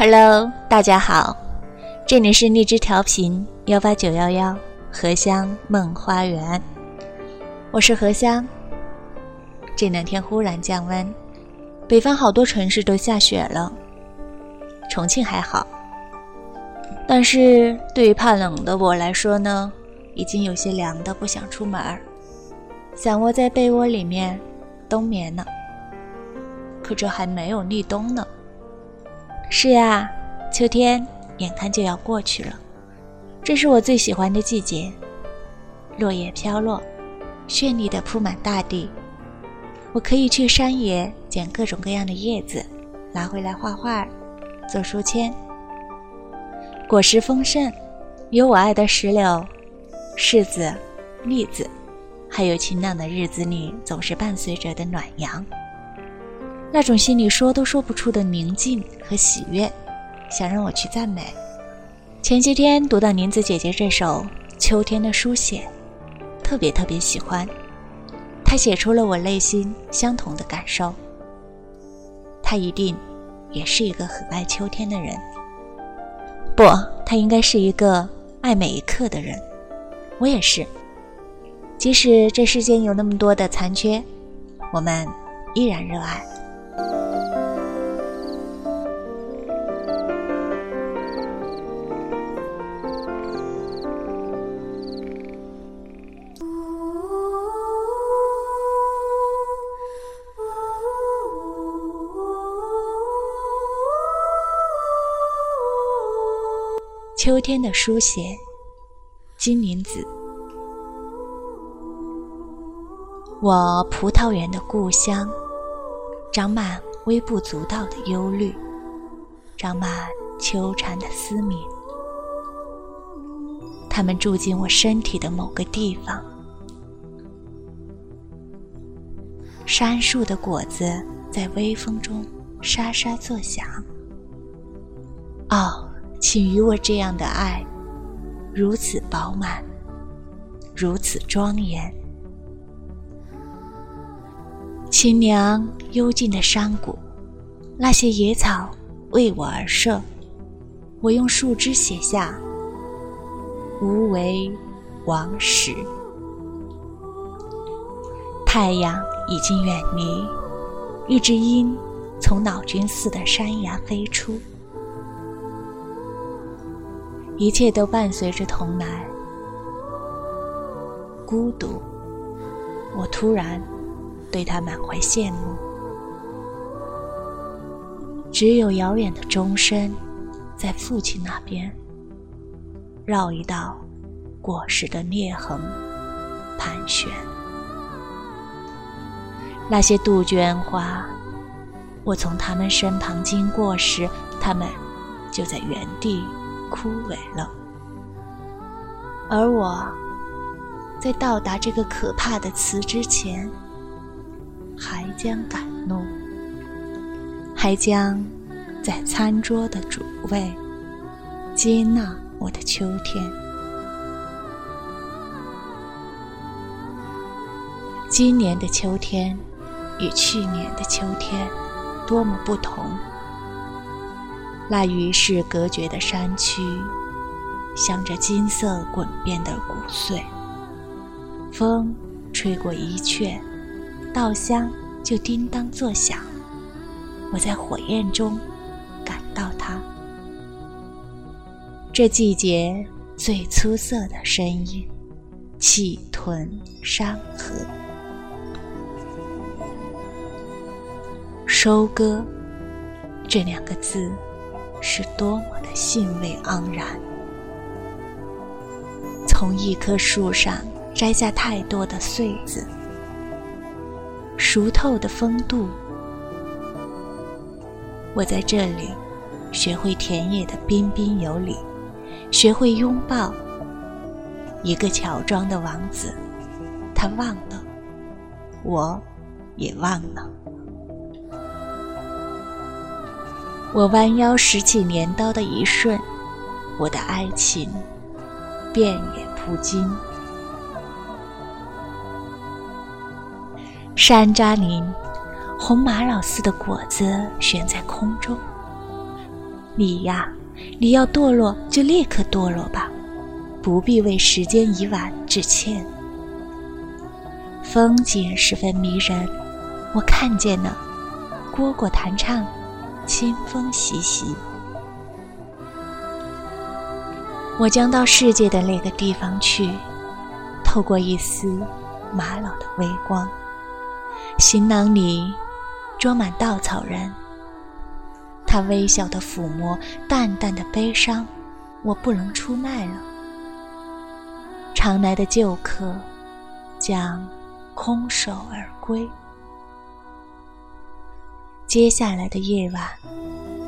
Hello，大家好，这里是荔枝调频幺八九幺幺荷香梦花园，我是荷香。这两天忽然降温，北方好多城市都下雪了，重庆还好，但是对于怕冷的我来说呢，已经有些凉的不想出门儿，想窝在被窝里面冬眠呢。可这还没有立冬呢。是呀，秋天眼看就要过去了，这是我最喜欢的季节。落叶飘落，绚丽的铺满大地。我可以去山野捡各种各样的叶子，拿回来画画，做书签。果实丰盛，有我爱的石榴、柿子、栗子，还有晴朗的日子里总是伴随着的暖阳。那种心里说都说不出的宁静和喜悦，想让我去赞美。前几天读到林子姐姐这首《秋天的书写》，特别特别喜欢。她写出了我内心相同的感受。她一定也是一个很爱秋天的人。不，她应该是一个爱每一刻的人。我也是。即使这世间有那么多的残缺，我们依然热爱。秋天的书写，金铃子。我葡萄园的故乡，长满微不足道的忧虑，长满秋蝉的嘶鸣。它们住进我身体的某个地方。杉树的果子在微风中沙沙作响。哦。请与我这样的爱，如此饱满，如此庄严。清凉幽静的山谷，那些野草为我而设，我用树枝写下无为往事。太阳已经远离，一只鹰从老君寺的山崖飞出。一切都伴随着同来，孤独。我突然对他满怀羡慕。只有遥远的钟声，在父亲那边绕一道果实的裂痕盘旋。那些杜鹃花，我从他们身旁经过时，他们就在原地。枯萎了，而我，在到达这个可怕的词之前，还将感怒，还将在餐桌的主位接纳我的秋天。今年的秋天与去年的秋天多么不同！那与世隔绝的山区，镶着金色滚边的谷穗。风吹过一阙，稻香就叮当作响。我在火焰中感到它，这季节最出色的声音——气吞山河。收割，这两个字。是多么的兴味盎然！从一棵树上摘下太多的穗子，熟透的风度。我在这里学会田野的彬彬有礼，学会拥抱一个乔装的王子。他忘了，我也忘了。我弯腰拾起镰刀的一瞬，我的爱情遍野铺金。山楂林，红玛瑙似的果子悬在空中，你呀，你要堕落就立刻堕落吧，不必为时间已晚致歉。风景十分迷人，我看见了，蝈蝈弹唱，清风习习。我将到世界的那个地方去，透过一丝玛瑙的微光，行囊里装满稻草人。他微笑的抚摸，淡淡的悲伤，我不能出卖了。常来的旧客将空手而归。接下来的夜晚，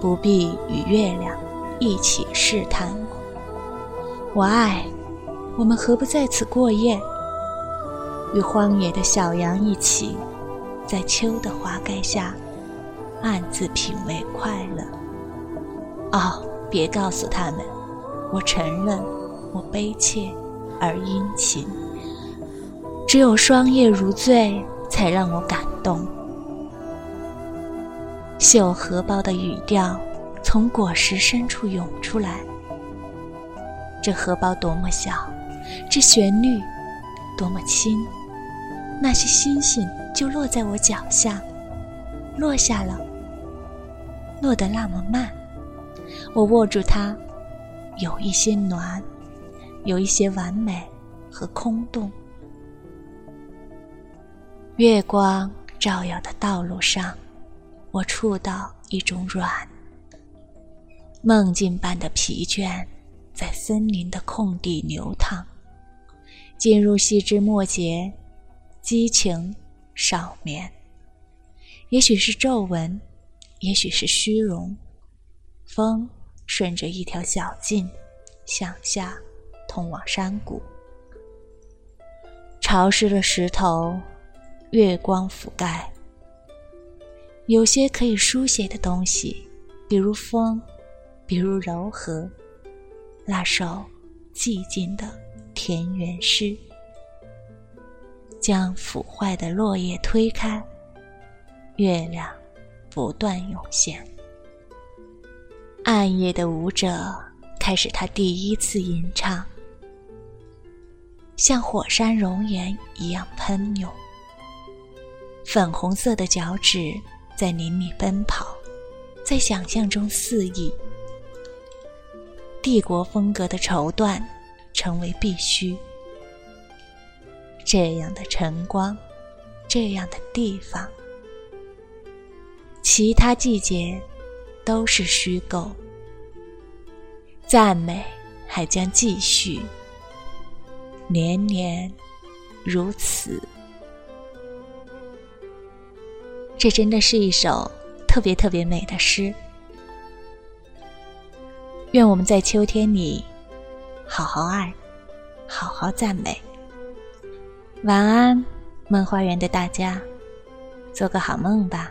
不必与月亮一起试探。我爱，我们何不在此过夜？与荒野的小羊一起，在秋的花盖下，暗自品味快乐。哦，别告诉他们，我承认我悲切而殷勤。只有霜叶如醉，才让我感动。绣荷包的语调从果实深处涌出来。这荷包多么小，这旋律多么轻，那些星星就落在我脚下，落下了，落得那么慢。我握住它，有一些暖，有一些完美和空洞。月光照耀的道路上，我触到一种软，梦境般的疲倦。在森林的空地流淌，进入细枝末节，激情少眠。也许是皱纹，也许是虚荣。风顺着一条小径向下通往山谷，潮湿的石头，月光覆盖。有些可以书写的东西，比如风，比如柔和。那首寂静的田园诗，将腐坏的落叶推开，月亮不断涌现。暗夜的舞者开始他第一次吟唱，像火山熔岩一样喷涌。粉红色的脚趾在林里奔跑，在想象中肆意。帝国风格的绸缎成为必须。这样的晨光，这样的地方，其他季节都是虚构。赞美还将继续，年年如此。这真的是一首特别特别美的诗。愿我们在秋天里好好爱，好好赞美。晚安，梦花园的大家，做个好梦吧。